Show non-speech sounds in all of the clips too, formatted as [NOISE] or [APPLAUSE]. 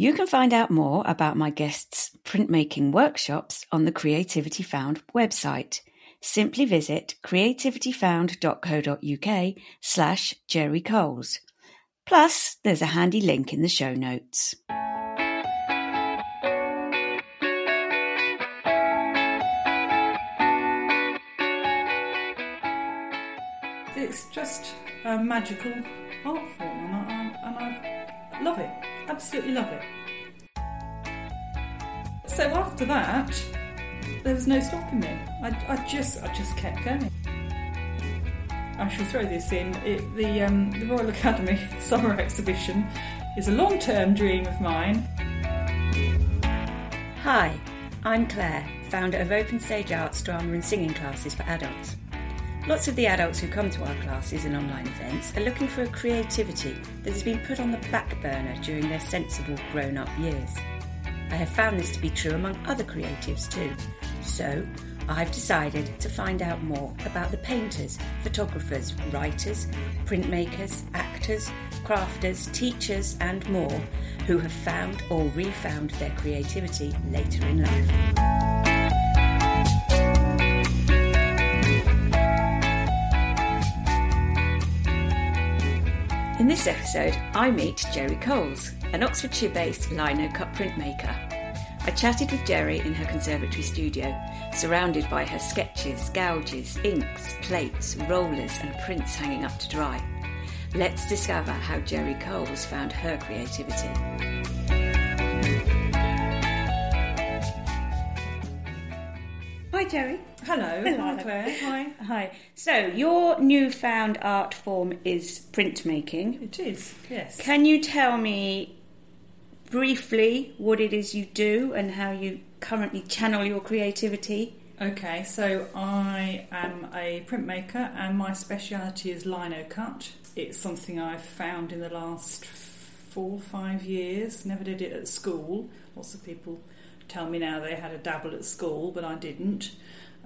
You can find out more about my guests' printmaking workshops on the Creativity Found website. Simply visit creativityfound.co.uk slash Jerry Coles. Plus, there's a handy link in the show notes. It's just a magical art form, and I, and I love it. Absolutely love it. So after that, there was no stopping me. I, I just, I just kept going. I shall throw this in. It, the, um, the Royal Academy [LAUGHS] Summer Exhibition is a long-term dream of mine. Hi, I'm Claire, founder of Open Stage Arts drama and singing classes for adults. Lots of the adults who come to our classes and online events are looking for a creativity that has been put on the back burner during their sensible grown up years. I have found this to be true among other creatives too. So, I've decided to find out more about the painters, photographers, writers, printmakers, actors, crafters, teachers, and more who have found or refound their creativity later in life. In this episode, I meet Jerry Coles, an Oxfordshire based lino cut printmaker. I chatted with Jerry in her conservatory studio, surrounded by her sketches, gouges, inks, plates, rollers, and prints hanging up to dry. Let's discover how Jerry Coles found her creativity. Jerry. Hello, Hello. Hi, Claire. Hi. Hi. So, your newfound art form is printmaking. It is, yes. Can you tell me briefly what it is you do and how you currently channel your creativity? Okay, so I am a printmaker and my speciality is lino cut. It's something I've found in the last four or five years. Never did it at school. Lots of people tell me now they had a dabble at school, but I didn't.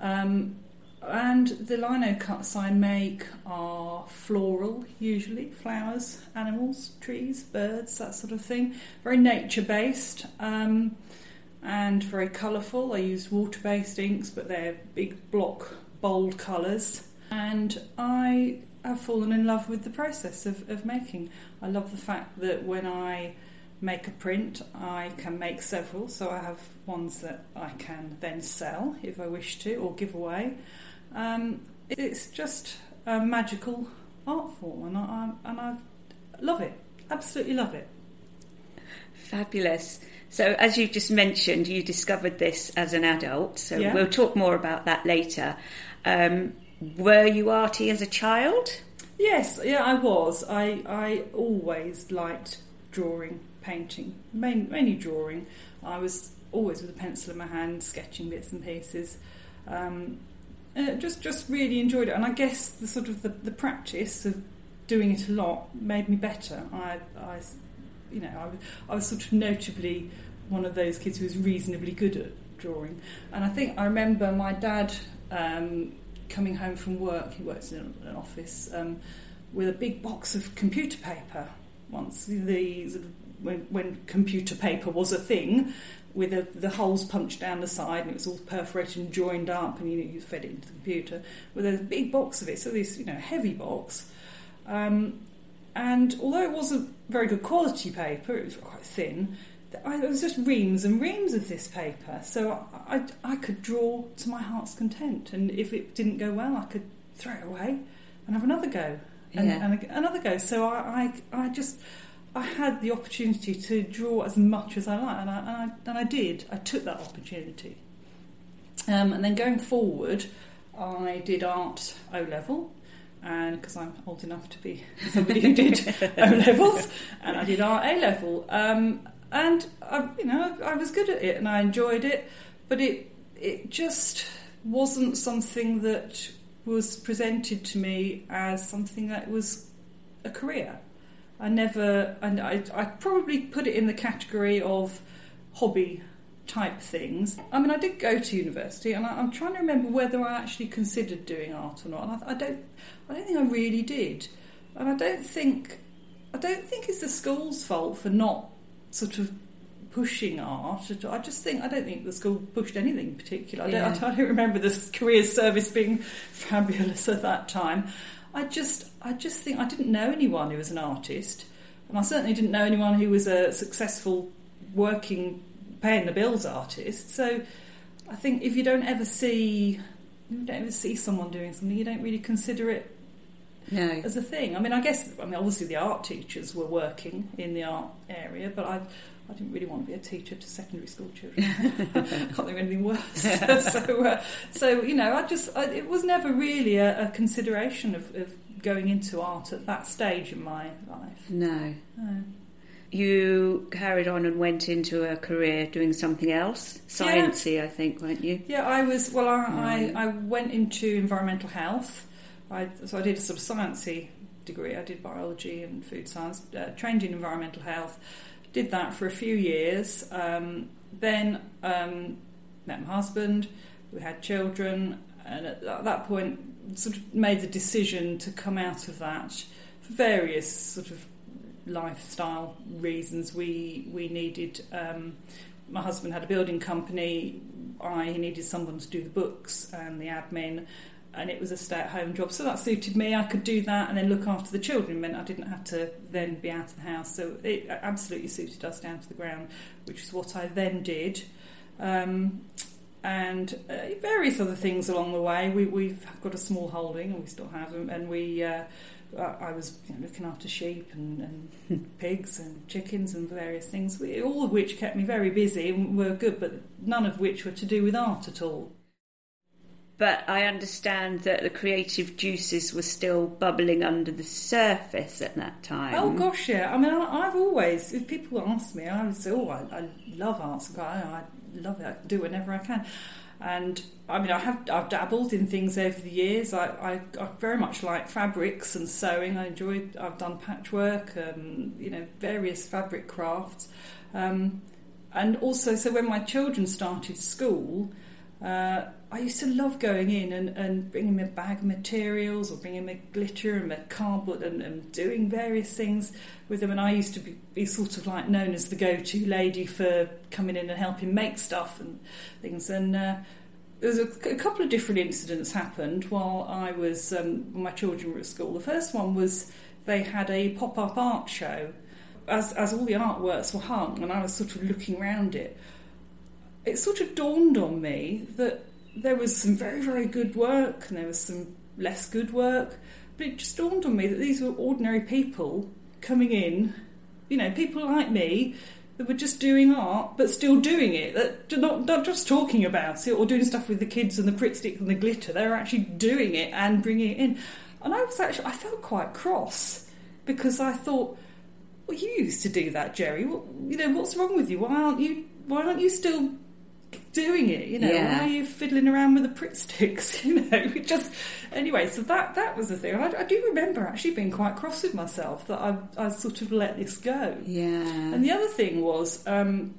Um, and the lino cuts I make are floral, usually flowers, animals, trees, birds, that sort of thing. Very nature based. Um, and very colourful. I use water based inks, but they're big block, bold colours. And I have fallen in love with the process of, of making. I love the fact that when I make a print, I can make several, so I have ones that I can then sell if I wish to or give away. Um, it's just a magical art form, and I, and I love it. Absolutely love it. Fabulous. So, as you've just mentioned, you discovered this as an adult, so Yeah. we'll talk more about that later. Um, were you arty as a child? Yes, yeah, I was. I I always liked drawing, painting, main, mainly drawing. I was always with a pencil in my hand, sketching bits and pieces. Um, uh, just just really enjoyed it, and I guess the sort of the, the practice of doing it a lot made me better. I, I you know, I, was- I was sort of notably one of those kids who was reasonably good at drawing, and I think I remember my dad. Um, coming home from work, he works in an office, um, with a big box of computer paper. Once the sort of, when, when computer paper was a thing, with the, the holes punched down the side, and it was all perforated and joined up, and you, know, you fed it into the computer with a big box of it. So this, you know, heavy box. Um, and although it wasn't very good quality paper, it was quite thin. I, there was just reams and reams of this paper, so I, I, I could draw to my heart's content. And if it didn't go well, I could throw it away and have another go, and, Yeah. and another go. So I, I, I just I had the opportunity to draw as much as I liked, and I, and I, and I did. I took that opportunity. Um, and then going forward, I did art O level, and because I'm old enough to be [LAUGHS] somebody who did [LAUGHS] O levels, and I did art A level, um, and I, you know I was good at it and I enjoyed it, but it it just wasn't something that was presented to me as something that was a career. I never, and I, I probably put it in the category of hobby type things. I mean, I did go to university, and I, I'm trying to remember whether I actually considered doing art or not. And I, I don't, I don't think I really did, and I don't think, I don't think it's the school's fault for not sort of pushing art. I just think I don't think the school pushed anything in particular. I don't, Yeah. I don't remember the career service being fabulous at that time. I just I just think I didn't know anyone who was an artist, and I certainly didn't know anyone who was a successful working paying the bills artist. So I think if you don't ever see you don't ever see someone doing something, you don't really consider it No. as a thing. I mean, I guess I mean obviously the art teachers were working in the art area, but I I didn't really want to be a teacher to secondary school children. [LAUGHS] I can't think of anything worse. [LAUGHS] so uh, so you know, I just I, it was never really a, a consideration of, of going into art at that stage in my life. No. No. You carried on and went into a career doing something else, sciencey, I think, weren't you? Yeah, I was. Well, I, Right. I, I went into environmental health. I, so I did a sort of sciencey degree. I did biology and food science. Uh, trained in environmental health. Did that for a few years. Um, then um, met my husband. We had children, and at that point, sort of made the decision to come out of that for various sort of lifestyle reasons. We we needed. Um, my husband had a building company. I needed someone to do the books and the admin, and it was a stay-at-home job, so that suited me. I could do that and then look after the children. It meant I didn't have to then be out of the house, so it absolutely suited us down to the ground, which is what I then did. Um, and uh, various other things along the way. We, we've got a small holding, and we still have them, and we. Uh, I I was you know, looking after sheep and, and [LAUGHS] pigs and chickens and various things, all of which kept me very busy and were good, but none of which were to do with art at all. But I understand that the creative juices were still bubbling under the surface at that time. Oh gosh, yeah. I mean, I, I've always, if people ask me, I would say, "Oh, I, I love art supply. I love it. I do whenever I can." And I mean, I have I've dabbled in things over the years. I, I, I very much like fabrics and sewing. I enjoy. I've done patchwork, um, you know, various fabric crafts, um, and also so when my children started school. Uh, I used to love going in and, and bringing a bag of materials or bringing me glitter and my cardboard and, and doing various things with them. And I used to be, be sort of like known as the go to lady for coming in and helping make stuff and things. And uh, there was a, a couple of different incidents happened while I was, um, my children were at school. The first one was they had a pop up art show. As, as all the artworks were hung, and I was sort of looking around it, it sort of dawned on me that there was some very, very good work and there was some less good work. But it just dawned on me that these were ordinary people coming in, you know, people like me that were just doing art but still doing it. That not, not just talking about it or doing stuff with the kids and the Pritt stick and the glitter. They were actually doing it and bringing it in. And I was actually, I felt quite cross because I thought, well, you used to do that, Jerry. What, you know, what's wrong with you? Why aren't you? Why aren't you still doing it? You know, Yeah. why are you fiddling around with the Pritt sticks? [LAUGHS] You know, [LAUGHS] just anyway. So that that was the thing. I, I do remember actually being quite cross with myself that I I sort of let this go. Yeah. And the other thing was, um,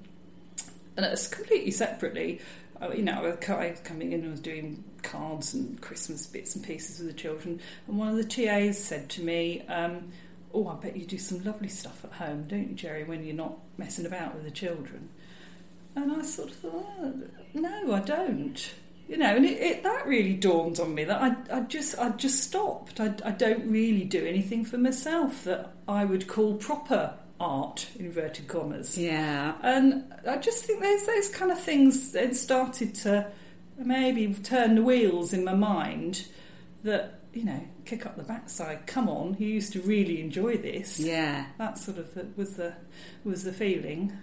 and it's completely separately. uh, You know, I was I was coming in and was doing cards and Christmas bits and pieces with the children, and one of the TAs said to me, um, "Oh, I bet you do some lovely stuff at home, don't you, Jerry? When you're not messing about with the children." And I sort of thought, oh, "No, I don't." You know, and it, it, that really dawned on me that I, I just, I just stopped. I, I don't really do anything for myself that I would call proper art, inverted commas. yeah. And I just think those those kind of things then started to maybe turn the wheels in my mind that you know kick up the backside. Come on, you used to really enjoy this. Yeah. That sort of was the was the feeling.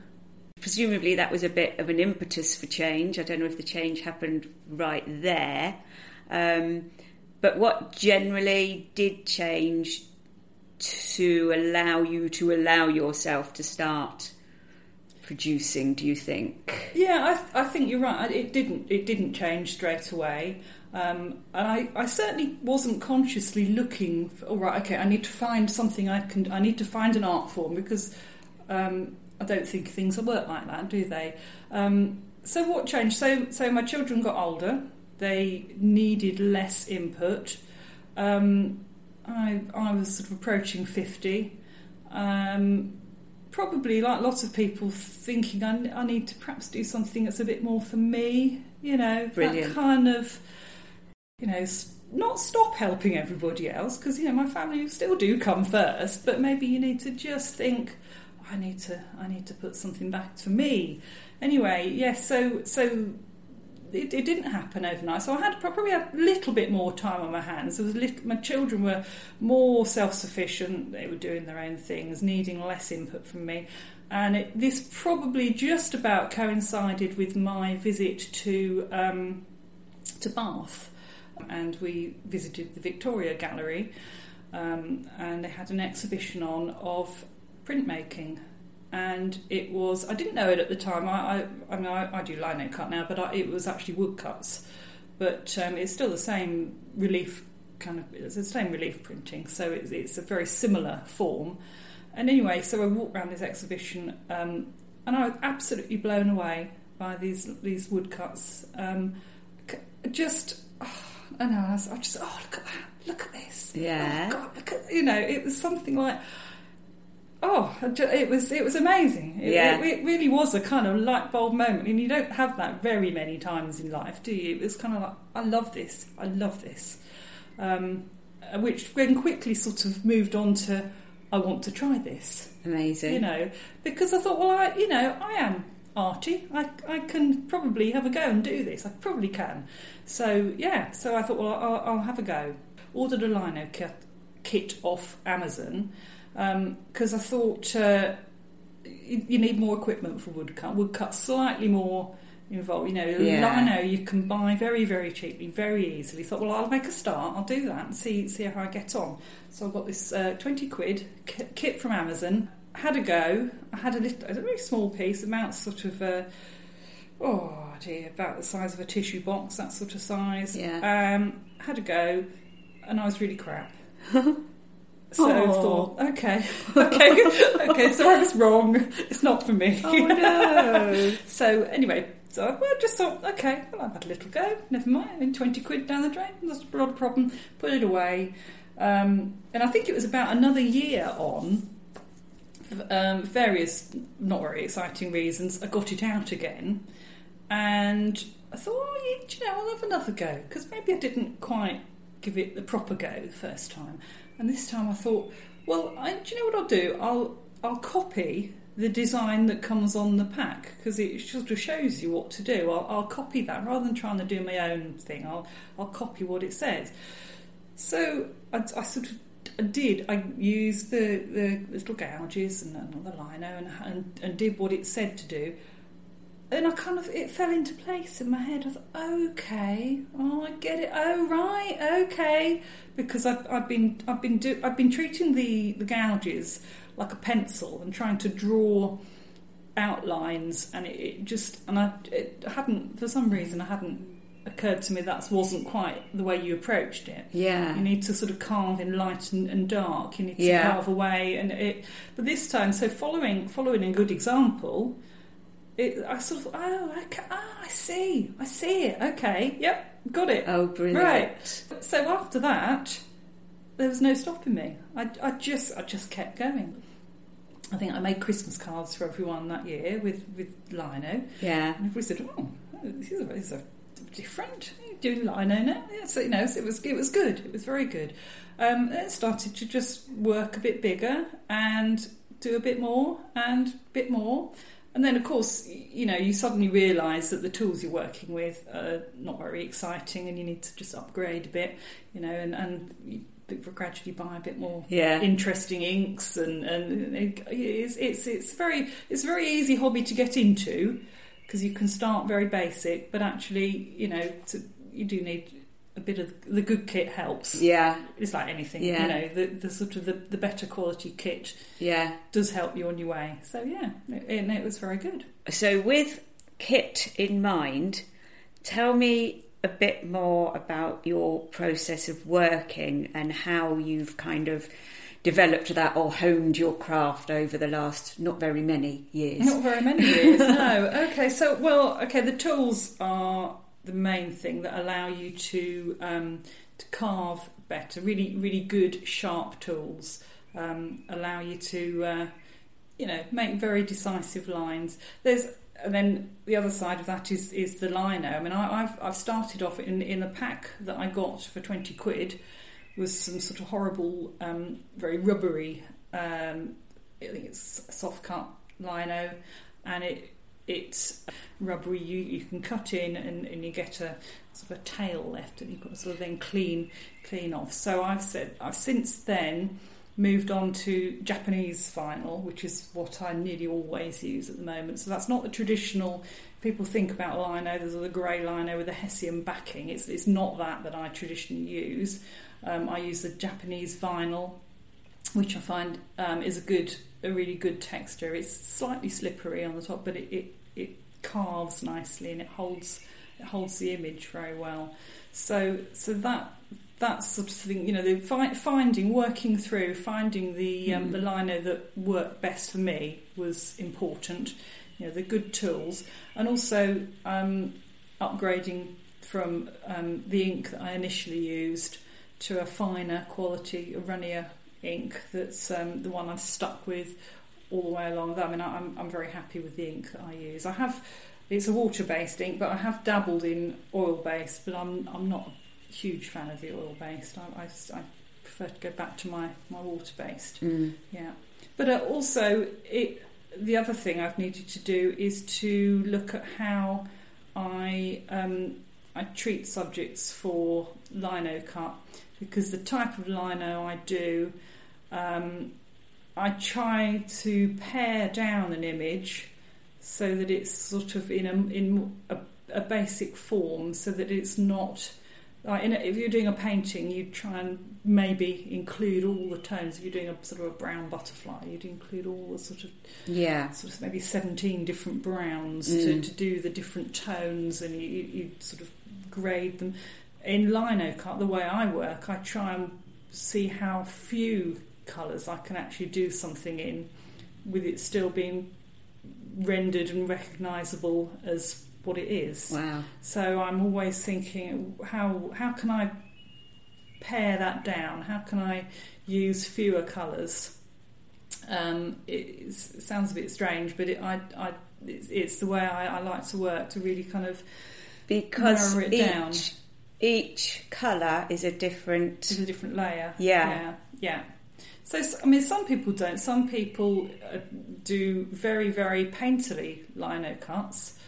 Presumably that was a bit of an impetus for change. I don't know if the change happened right there. Um, but what generally did change to allow you to allow yourself to start producing, do you think? Yeah, I, I think you're right. It didn't it didn't change straight away. Um, and I, I certainly wasn't consciously looking. For, All right, okay, I need to find something I can. I need to find an art form because um, I don't think things will work like that, do they? Um, so what changed? So so my children got older. They needed less input. Um, I I was sort of approaching fifty. Um, probably like lots of people thinking I, I need to perhaps do something that's a bit more for me. You know, Brilliant. that kind of you know. Not stop helping everybody else because you know my family still do come first, but maybe you need to just think, I need to, I need to put something back for me. Anyway, yes. so so it, it didn't happen overnight. So I had probably a little bit more time on my hands. Was little, my children were more self-sufficient. They were doing their own things, needing less input from me. And it, this probably just about coincided with my visit to um, to Bath, and we visited the Victoria Gallery, um, and they had an exhibition on of printmaking and it was I didn't know it at the time. I I, I mean I, I do lino cut now, but I, it was actually woodcuts. But um, it's still the same relief kind of it's the same relief printing, so it's, it's a very similar form. And anyway, so I walked around this exhibition, um, and I was absolutely blown away by these these woodcuts. Um, just oh, I know I, was, I just oh look at that, look at this, Yeah. oh God, look at you know it was something like oh it was it was amazing. It, Yeah. it, it really was a kind of light bulb moment and you don't have that very many times in life do you? It was kind of like I love this. I love this. Um, which then quickly sort of moved on to I want to try this. Amazing. you know because I thought well I you know I am arty. I, I can probably have a go and do this. I probably can. So yeah so I thought well I'll, I'll have a go. Ordered a lino kit, kit off Amazon because I thought uh, you, you need more equipment for woodcut woodcut slightly more involved you know Yeah. lino you can buy very very cheaply very easily thought well I'll make a start I'll do that and see see how I get on so I got this uh, 20 quid ki- kit from Amazon had a go. I had a little, a very small piece, about sort of, uh, oh dear, about the size of a tissue box, that sort of size. Yeah. Um, had a go, and I was really crap. [LAUGHS] So I thought, okay, [LAUGHS] okay, okay, so I was wrong. It's not for me. Oh no. [LAUGHS] So anyway, so I well, just thought, okay, well, I've had a little go. Never mind. I mean, twenty quid down the drain. That's not a problem. Put it away. Um, and I think it was about another year on. Um, various not very exciting reasons, I got it out again, and I thought, oh, you know, I'll have another go because maybe I didn't quite give it the proper go the first time, and this time I thought, well, I, do you know what I'll do? I'll I'll copy the design that comes on the pack because it sort of shows you what to do. I'll, I'll copy that rather than trying to do my own thing. I'll I'll copy what it says. So I, I sort of I did. I used the, the little gouges and the lino and, and and did what it said to do. And I kind of it fell into place in my head. I thought, okay, oh, I get it. Oh, right, okay. Because I've, I've been I've been do, I've been treating the the gouges like a pencil and trying to draw outlines, and it, it just and I it hadn't for some reason I hadn't occurred to me that wasn't quite the way you approached it. Yeah. You need to sort of carve in light and, and dark. You need to Yeah. carve away, and it. But this time, so following following a good example, it, I sort of oh, okay, ah, I see, I see it. Okay, yep, got it. Oh, brilliant. Right. So after that, there was no stopping me. I, I just I just kept going. I think I made Christmas cards for everyone that year with with lino. Yeah. And everybody said, "Oh, these are, these are different. You're doing lino now." Yeah, so you know, so it was it was good. It was very good. Um, it started to just work a bit bigger and do a bit more and a bit more. And then, of course, you know, you suddenly realise that the tools you're working with are not very exciting, and you need to just upgrade a bit. You know, and and you gradually buy a bit more Yeah. interesting inks and and it's it's it's very it's a very easy hobby to get into because you can start very basic but actually you know to, you do need a bit of the good kit helps Yeah. it's like anything Yeah. you know the, the sort of the, the better quality kit Yeah. does help you on your way so yeah it, and it was very good So, with kit in mind, tell me a bit more about your process of working and how you've kind of developed that or honed your craft over the last not very many years. Not very many years, no. [LAUGHS] Okay, so well, okay, the tools are the main thing that allow you to um, to carve better. Really, really good sharp tools um, allow you to. Uh, you know, make very decisive lines. There's and then the other side of that is is the lino. I mean, I, have I've started off in in a pack that I got for twenty quid was some sort of horrible, um, very rubbery. Um, I think it's soft cut lino, and it it's rubbery. You you can cut in and, and you get a sort of a tail left, and you've got to sort of then clean clean off. So I've said I've since then moved on to Japanese vinyl, which is what I nearly always use at the moment. So that's not the traditional. People think about lino. There's the grey lino with the hessian backing. It's it's not that that I traditionally use. Um, I use the Japanese vinyl, which I find um, is a good, a really good texture. It's slightly slippery on the top, but it, it, it carves nicely and it holds it holds the image very well. So so that that sort of thing, you know, the fi- finding, working through, finding the um, mm. the lino that worked best for me was important. You know, the good tools, and also um, upgrading from um, the ink that I initially used to a finer quality, a runnier ink. That's um, the one I've stuck with all the way along. I mean, I'm I'm very happy with the ink that I use. I have it's a water based ink, but I have dabbled in oil based, but I'm I'm not a huge fan of the oil based. I, I, I prefer to go back to my my water based. Mm. Yeah, but uh, also it. The other thing I've needed to do is to look at how I um, I treat subjects for lino cut because the type of lino I do, um, I try to pare down an image so that it's sort of in a in a, a basic form, so that it's not. Like a, if you're doing a painting, you'd try and maybe include all the tones. If you're doing a sort of a brown butterfly, you'd include all the sort of yeah, sort of maybe seventeen different browns Mm. to, to do the different tones, and you, you you sort of grade them in lino cut, the way I work, I try and see how few colours I can actually do something in with it still being rendered and recognisable as what it is. Wow. So I'm always thinking, how how can I pare that down? How can I use fewer colours? Um, it, it sounds a bit strange, but it, I, I, it's, it's the way I, I like to work to really kind of Because narrow it each down. each colour is a It's different. a different layer. Yeah. yeah, yeah. So I mean, some people don't. Some people uh, do very, very painterly lino cuts.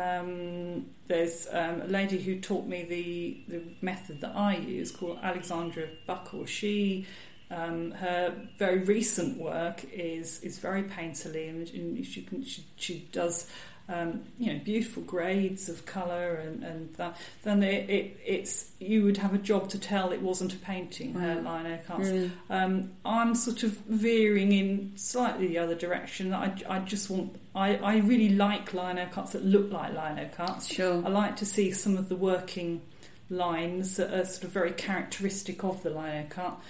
Um, there's um, a lady who taught me the the method that I use called Alexandra Buckle. She um, her very recent work is is very painterly, and, and she can she, she does um, you know beautiful grades of colour and, and that. Then it, it it's you would have a job to tell it wasn't a painting. Wow. lino cuts. Mm. Um, I'm sort of veering in slightly the other direction. I, I just want I, I really like lino cuts that look like lino cuts. Sure. I like to see some of the working lines that are sort of very characteristic of the lino cut.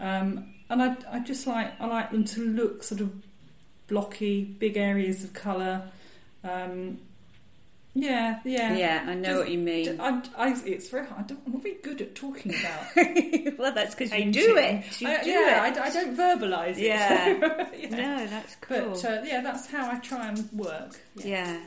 Um, and I, I just like I like them to look sort of blocky, big areas of colour. Um, yeah, yeah. Yeah, I know Just- what you mean. I, I, it's very hard. I don't, I'm not very good at talking about [LAUGHS] well, that's because you do it. You I- do yeah, it. I, I don't verbalise it. Yeah. [LAUGHS] Yeah. No, that's cool. But uh, yeah, that's how I try and work. yeah.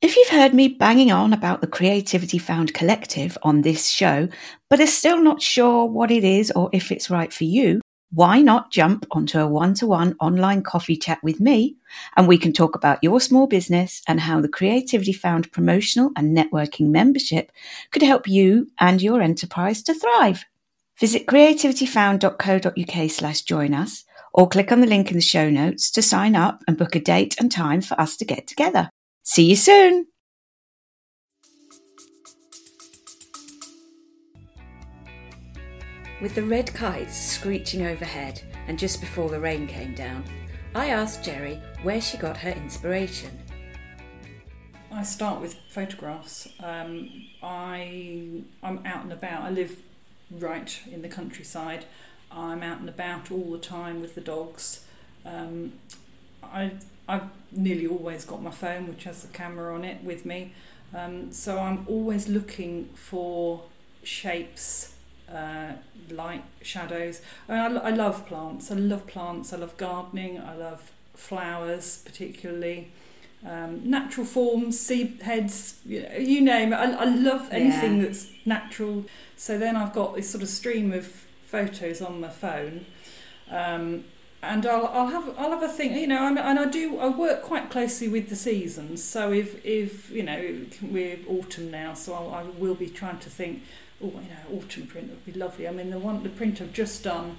If you've heard me banging on about the Creativity Found Collective on this show, but are still not sure what it is or if it's right for you, why not jump onto a one to one online coffee chat with me and we can talk about your small business and how the Creativity Found promotional and networking membership could help you and your enterprise to thrive. Visit creativityfound.co.uk slash join us or click on the link in the show notes to sign up and book a date and time for us to get together. See you soon. With the red kites screeching overhead and just before the rain came down, I asked Jerry where she got her inspiration. I start with photographs. Um, I I'm out and about. I live right in the countryside. I'm out and about all the time with the dogs. Um, I I've nearly always got my phone, which has the camera on it, with me. Um, so I'm always looking for shapes uh, light shadows. I, mean, I, I love plants. I love plants. I love gardening. I love flowers, particularly. Um, natural forms, seed heads, you, know, you name it. I, I love anything Yeah. that's natural. So then I've got this sort of stream of photos on my phone, um, and I'll, I'll have I'll have a think. You know, and, and I do I work quite closely with the seasons. So if if you know we're autumn now, so I'll, I will be trying to think. Oh, you know, autumn print would be lovely. I mean, the one the print I've just done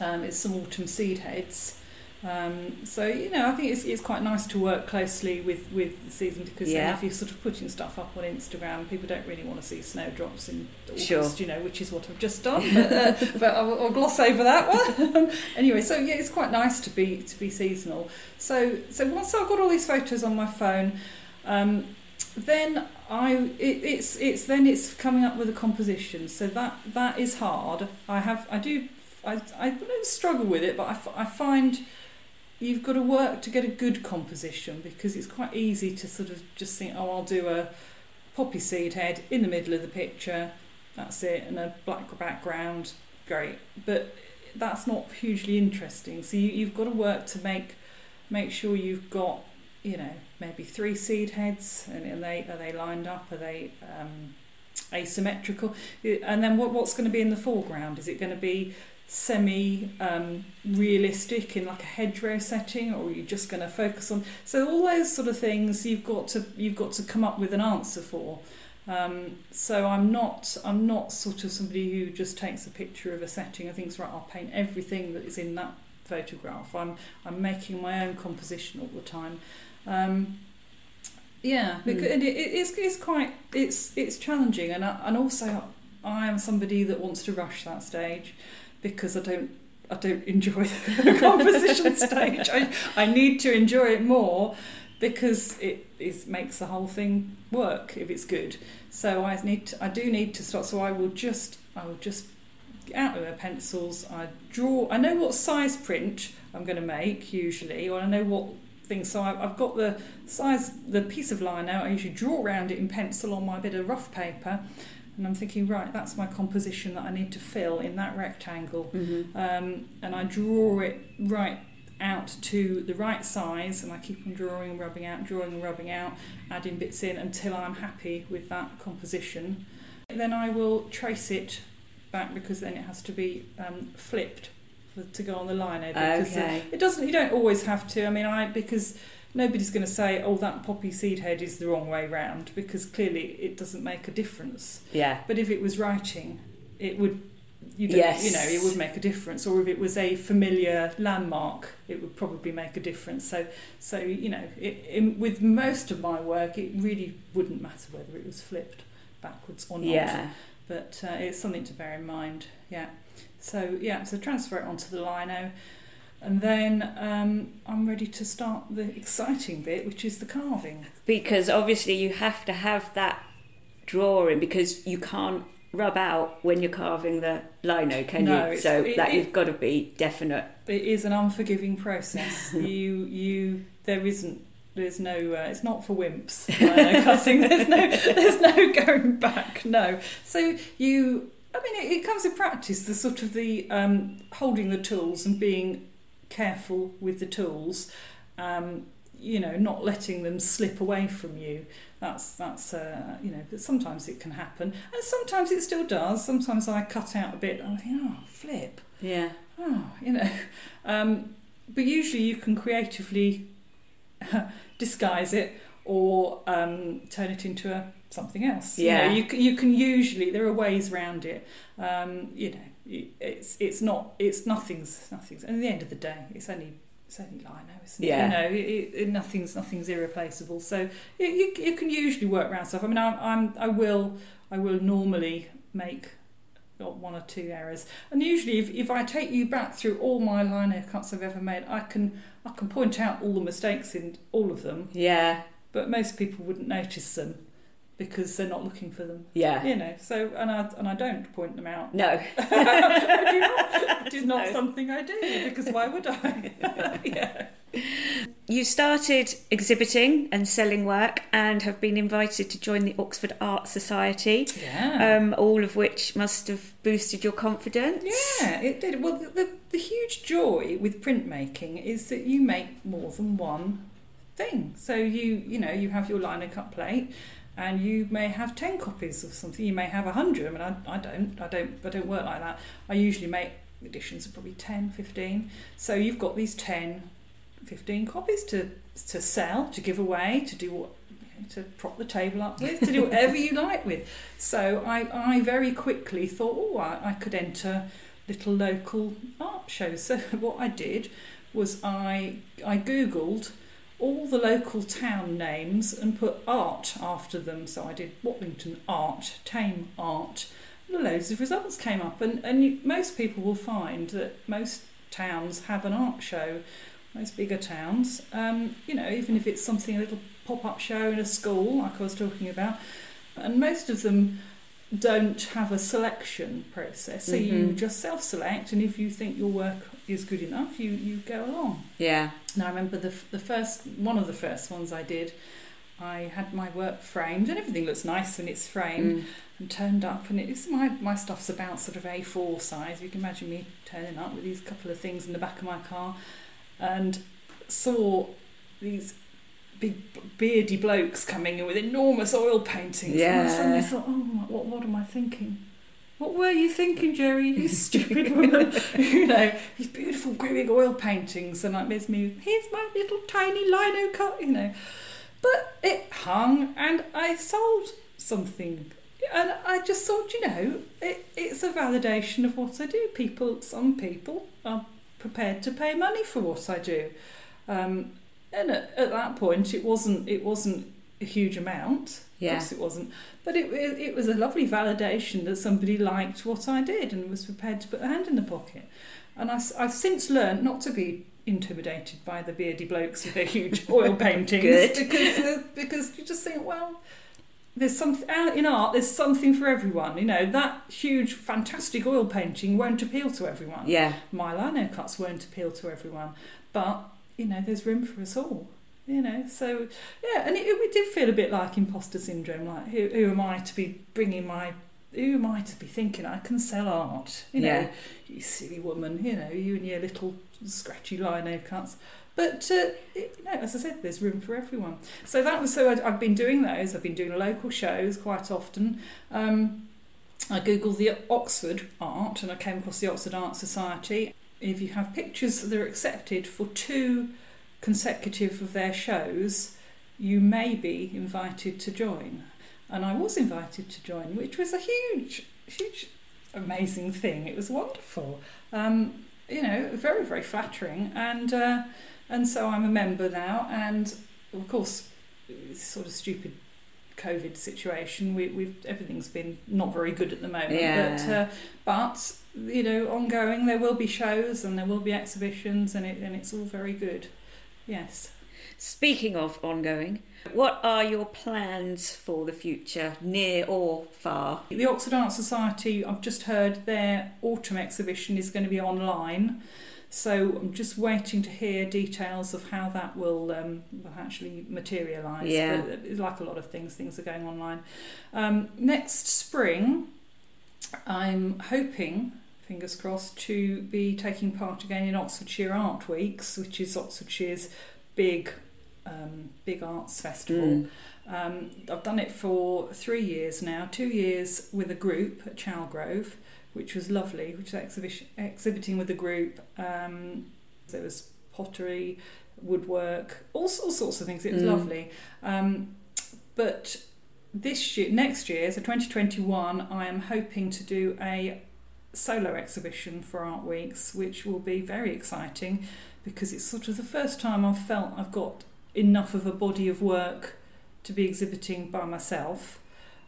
um, is some autumn seed heads. Um, so you know, I think it's, it's quite nice to work closely with, with the season because Yeah. if you're sort of putting stuff up on Instagram, people don't really want to see snowdrops in August, Sure. you know, which is what I've just done. But, uh, [LAUGHS] but I'll, I'll gloss over that one. [LAUGHS] anyway, so yeah, it's quite nice to be to be seasonal. So so once I've got all these photos on my phone, um, then I it, it's it's then it's coming up with a composition. So that that is hard. I have I do I I don't struggle with it, but I, I find you've got to work to get a good composition because it's quite easy to sort of just think, oh, I'll do a poppy seed head in the middle of the picture. That's it, and a black background. Great, but that's not hugely interesting. So you, you've got to work to make make sure you've got you know maybe three seed heads, and, and they are they lined up? Are they um, asymmetrical? And then what what's going to be in the foreground? Is it going to be semi um, realistic in like a hedgerow setting, or are you just going to focus on? So all those sort of things you've got to you've got to come up with an answer for. Um, so I'm not I'm not sort of somebody who just takes a picture of a setting and thinks right I'll paint everything that is in that photograph. I'm I'm making my own composition all the time. Um, yeah, because Mm. and it, it's it's quite it's it's challenging, and I, and also I am somebody that wants to rush that stage because I don't I don't [LAUGHS] enjoy the composition [LAUGHS] stage. I I need to enjoy it more because it is makes the whole thing work if it's good. So I need to, I do need to stop. So I will just I will just get out with my pencils. I draw. I know what size print I'm going to make usually, or I know what things. So I, I've got the size, the piece of line lino. I usually draw around it in pencil on my bit of rough paper, and I'm thinking, right, that's my composition that I need to fill in that rectangle Mm-hmm. um, and I draw it right out to the right size and I keep on drawing and rubbing out, drawing and rubbing out, adding bits in until I'm happy with that composition. Then I will trace it back because then it has to be um, flipped to go on the lino. Because uh, Okay. it doesn't. You don't always have to. I mean, I because nobody's going to say, "Oh, that poppy seed head is the wrong way round," because clearly it doesn't make a difference. Yeah. But if it was writing, it would, you, Yes. you know, it would make a difference. Or if it was a familiar landmark, it would probably make a difference. So, so you know, it, in, with most of my work, it really wouldn't matter whether it was flipped backwards or not. Yeah. But uh, it's something to bear in mind. Yeah. So yeah, so transfer it onto the lino. And then um, I'm ready to start the exciting bit, which is the carving. Because obviously you have to have that drawing because you can't rub out when you're carving the lino, can No, you? So it- that it- you've got to be definite. It is an unforgiving process. [LAUGHS] you, you, there isn't, there's no, uh, it's not for wimps. Lino cutting. There's no, there's no [LAUGHS] going back. No. So you, I mean, it, it comes in practice. The sort of the um, holding the tools and being careful with the tools. Um, you know, not letting them slip away from you. That's that's uh, you know. But sometimes it can happen, and sometimes it still does. Sometimes I cut out a bit. and I think, oh, flip Yeah. oh, you know. [LAUGHS] Um, but usually you can creatively [LAUGHS] disguise it or um, turn it into a, something else. You know, Yeah. you, you can usually there are ways around it. Um, you know, it's it's not it's nothing's nothing's. And at the end of the day, it's only it's only lino, isn't it? Yeah. You know, it, it, nothing's nothing's irreplaceable. So you, you, you can usually work around stuff. I mean, I'm, I'm I will I will normally make one or two errors. And usually, if, if I take you back through all my lino cuts I've ever made, I can I can point out all the mistakes in all of them. Yeah. But most people wouldn't notice them because they're not looking for them. Yeah. You know. So and I and I don't point them out. No. [LAUGHS] I do not. It is not No. something I do because why would I? [LAUGHS] yeah. you started exhibiting and selling work and have been invited to join the Oxford Art Society. Yeah. Um, all of which must have boosted your confidence. Yeah, it did. Well, the, the, the huge joy with printmaking is that you make more than one thing. So you, you know, you have your lino cut plate, and you may have ten copies of something. You may have a hundred. I mean, I, I don't, I don't, I don't work like that. I usually make editions of probably 10, 15. So you've got these 10, 15 copies to to sell, to give away, to do what to prop the table up with, to do [LAUGHS] whatever you like with. So I, I very quickly thought, oh, I, I could enter little local art shows. [LAUGHS] So what I did was I I googled all the local town names and put art after them. So I did Watlington art, Thame art. Loads of results came up, and and you, most people will find that most towns have an art show. Most bigger towns, um, you know, even if it's something a little pop-up show in a school, like I was talking about, and most of them don't have a selection process. So you Mhm. just self-select, and if you think your work is good enough, you you go along. Yeah. Now I remember the the first one of the first ones I did. I had my work framed, and everything looks nice when it's framed Mm. and turned up. And it's my my stuff's about sort of A4 size. You can imagine me turning up with these couple of things in the back of my car, and saw these big beardy blokes coming in with enormous oil paintings. And I suddenly Yeah. thought, oh, my- what what am I thinking? What were you thinking, Jerry? You [LAUGHS] stupid woman. [LAUGHS] you know, these beautiful, big oil paintings, and like there's me. Here's my little tiny lino cut. You know, but it hung, and I sold something, and I just thought, you know, it, it's a validation of what I do. People, some people are prepared to pay money for what I do, um, and at, at that point, it wasn't. It wasn't a huge amount. Yeah. Of course, it wasn't. But it, it, it was a lovely validation that somebody liked what I did and was prepared to put a hand in the pocket. And I, have since learned not to be intimidated by the beardy blokes with their huge [LAUGHS] oil paintings Good. [LAUGHS] because uh, because you just think, well, there's something in art. There's something for everyone. You know that huge, fantastic oil painting won't appeal to everyone. Yeah. My lino cuts won't appeal to everyone, but you know there's room for us all. You know, so yeah, and it, it did feel a bit like imposter syndrome. Like, who, who am I to be bringing my? Who am I to be thinking I can sell art? You know, Yeah. you silly woman. You know, you and your little scratchy lino cuts. But uh, it, you know, as I said, there's room for everyone. So that was so I'd, I've been doing those. I've been doing local shows quite often. Um, I googled the Oxford art, and I came across the Oxford Art Society. If you have pictures that are accepted for two consecutive of their shows, you may be invited to join. And I was invited to join, which was a huge, huge, amazing thing. It was wonderful. Um, you know, very, very flattering. And uh, and so I'm a member now. And of course, it's sort of stupid COVID situation. We, we've everything's been not very good at the moment. Yeah. But uh, but you know, ongoing there will be shows and there will be exhibitions, and it and it's all very good. Yes. Speaking of ongoing, what are your plans for the future, near or far? The Oxford Art Society, I've just heard their autumn exhibition is going to be online. So I'm just waiting to hear details of how that will, um, will actually materialise. Yeah. But like a lot of things, things are going online. Um, next spring, I'm hoping, fingers crossed, to be taking part again in Oxfordshire Art Weeks, which is Oxfordshire's big, um, big arts festival. Mm. Um, I've done it for three years now, two years with a group at Chalgrove, which was lovely, which was exhibition, exhibiting with a group. Um, there was pottery, woodwork, all, all sorts of things. It was Mm. lovely. Um, but this year, next year, so 2021, I am hoping to do a solo exhibition for Art Weeks, which will be very exciting because it's sort of the first time I've felt I've got enough of a body of work to be exhibiting by myself.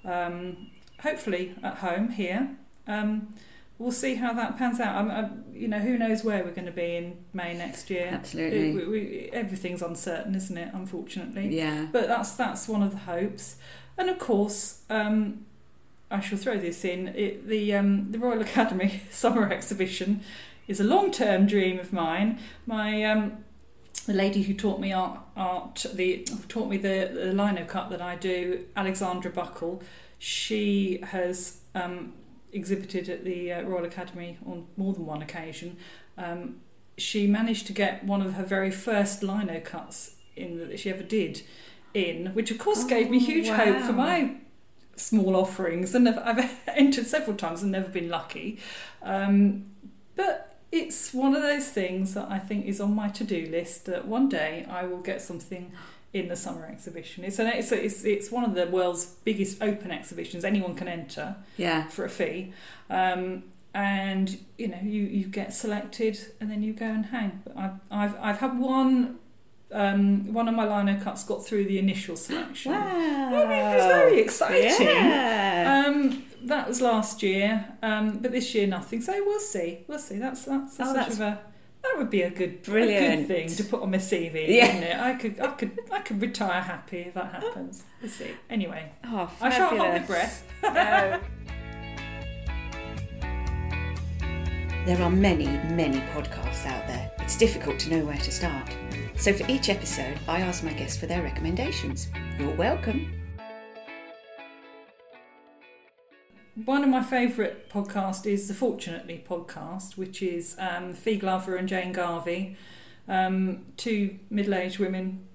Um, hopefully at home here. Um, we'll see how that pans out. I'm, i you know, who knows where we're going to be in May next year. Absolutely. It- we- we- everything's uncertain, isn't it? Unfortunately. Yeah. But that's that's one of the hopes, and of course, um, I shall throw this in. It, the um, the Royal Academy [LAUGHS] Summer Exhibition is a long term dream of mine. My um, the lady who taught me art, art the taught me the, the lino cut that I do, Alexandra Buckle. She has um, exhibited at the uh, Royal Academy on more than one occasion. Um, she managed to get one of her very first lino cuts in that she ever did in, which of course oh, gave me oh, huge wow. hope for my small offerings. And I've, I've [LAUGHS] entered several times and never been lucky. Um, but it's one of those things that I think is on my to do list that one day I will get something in the summer exhibition. It's an it's it's, it's one of the world's biggest open exhibitions. Anyone can enter. Yeah. For a fee. Um, and you know you, you get selected and then you go and hang. I've I've, I've had one um, one of my lino cuts got through the initial selection. Wow, it was very exciting. Yeah. Um, that was last year, um, but this year nothing. So we'll see. We'll see. That's that's, that's oh, sort that's... of a that would be a good, Brilliant. A good thing to put on my CV, yeah. wouldn't it? I could, I could, I could retire happy if that happens. [LAUGHS] We'll see. Anyway, oh, I shan't hold my breath. no. There are many, many podcasts out there. It's difficult to know where to start. So for each episode, I ask my guests for their recommendations. You're welcome. One of my favourite podcasts is the Fortunately podcast, which is um, Fi Glover and Jane Garvey, um, two middle-aged women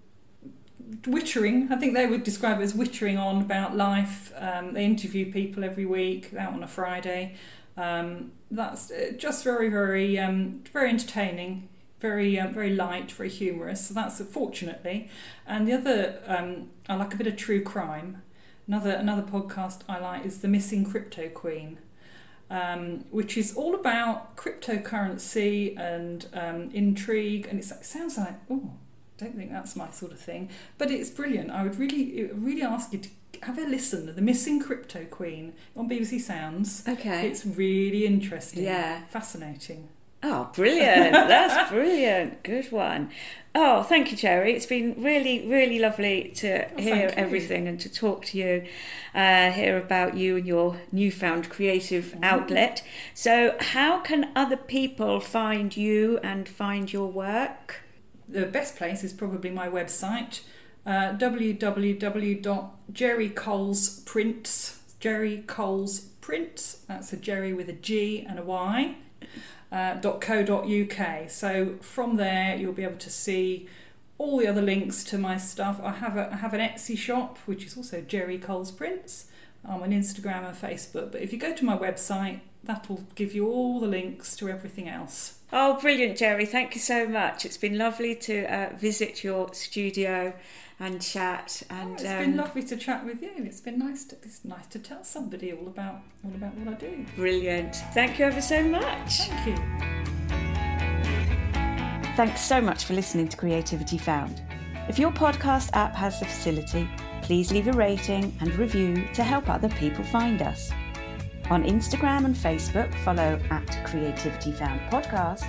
wittering. I think they would describe it as wittering on about life. Um, they interview people every week out on a Friday. Um, that's uh, just very, very, um, very entertaining, very, uh, very light, very humorous. So that's fortunately. And the other, um, I like a bit of true crime. Another, another podcast I like is the Missing Crypto Queen. Um, which is all about cryptocurrency and um, intrigue, and it sounds like oh, don't think that's my sort of thing, but it's brilliant. I would really, really ask you to have a listen to The Missing Crypto Queen on BBC Sounds. Okay. It's really interesting. Yeah. Fascinating. Oh, brilliant. That's brilliant. Good one. Oh, thank you, Jerry. It's been really, really lovely to oh, hear everything and to talk to you, uh, hear about you and your newfound creative mm-hmm. outlet. So, how can other people find you and find your work? The best place is probably my website, uh, www.jerrycolesprints, Jerry Coles Prints, that's a Jerry with a G and a Y, uh, .co.uk. So from there you'll be able to see all the other links to my stuff. I have a I have an Etsy shop which is also Jerry Coles Prints. I'm on Instagram and Facebook. But if you go to my website, that'll give you all the links to everything else. Oh, brilliant, Jerry. Thank you so much. It's been lovely to uh, visit your studio and chat. And oh, it's um, been lovely to chat with you. It's been nice to it's nice to tell somebody all about all about what I do. Brilliant. Thank you ever so much. Thank you. Thanks so much for listening to Creativity Found. If your podcast app has the facility, please leave a rating and review to help other people find us. On Instagram and Facebook, follow at Creativity Found Podcast.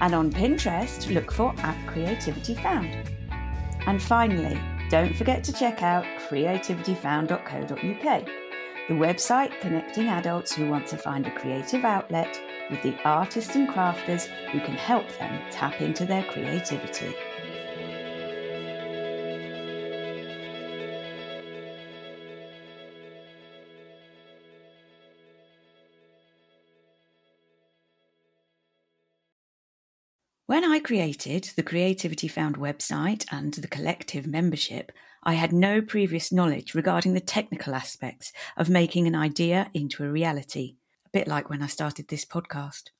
And on Pinterest, look for at Creativity Found. And finally, don't forget to check out creativityfound.co.uk, the website connecting adults who want to find a creative outlet with the artists and crafters who can help them tap into their creativity. Created the Creativity Found website and the collective membership, I had no previous knowledge regarding the technical aspects of making an idea into a reality, a bit like when I started this podcast.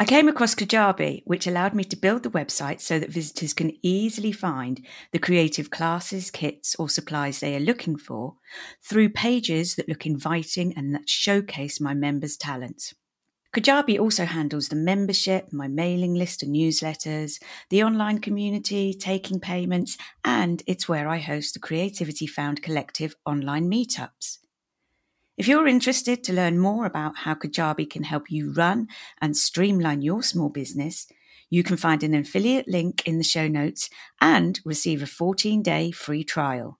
I came across Kajabi, which allowed me to build the website so that visitors can easily find the creative classes, kits, or supplies they are looking for through pages that look inviting and that showcase my members' talents. Kajabi also handles the membership, my mailing list and newsletters, the online community, taking payments, and it's where I host the Creativity Found Collective online meetups. If you're interested to learn more about how Kajabi can help you run and streamline your small business, you can find an affiliate link in the show notes and receive a 14 day free trial.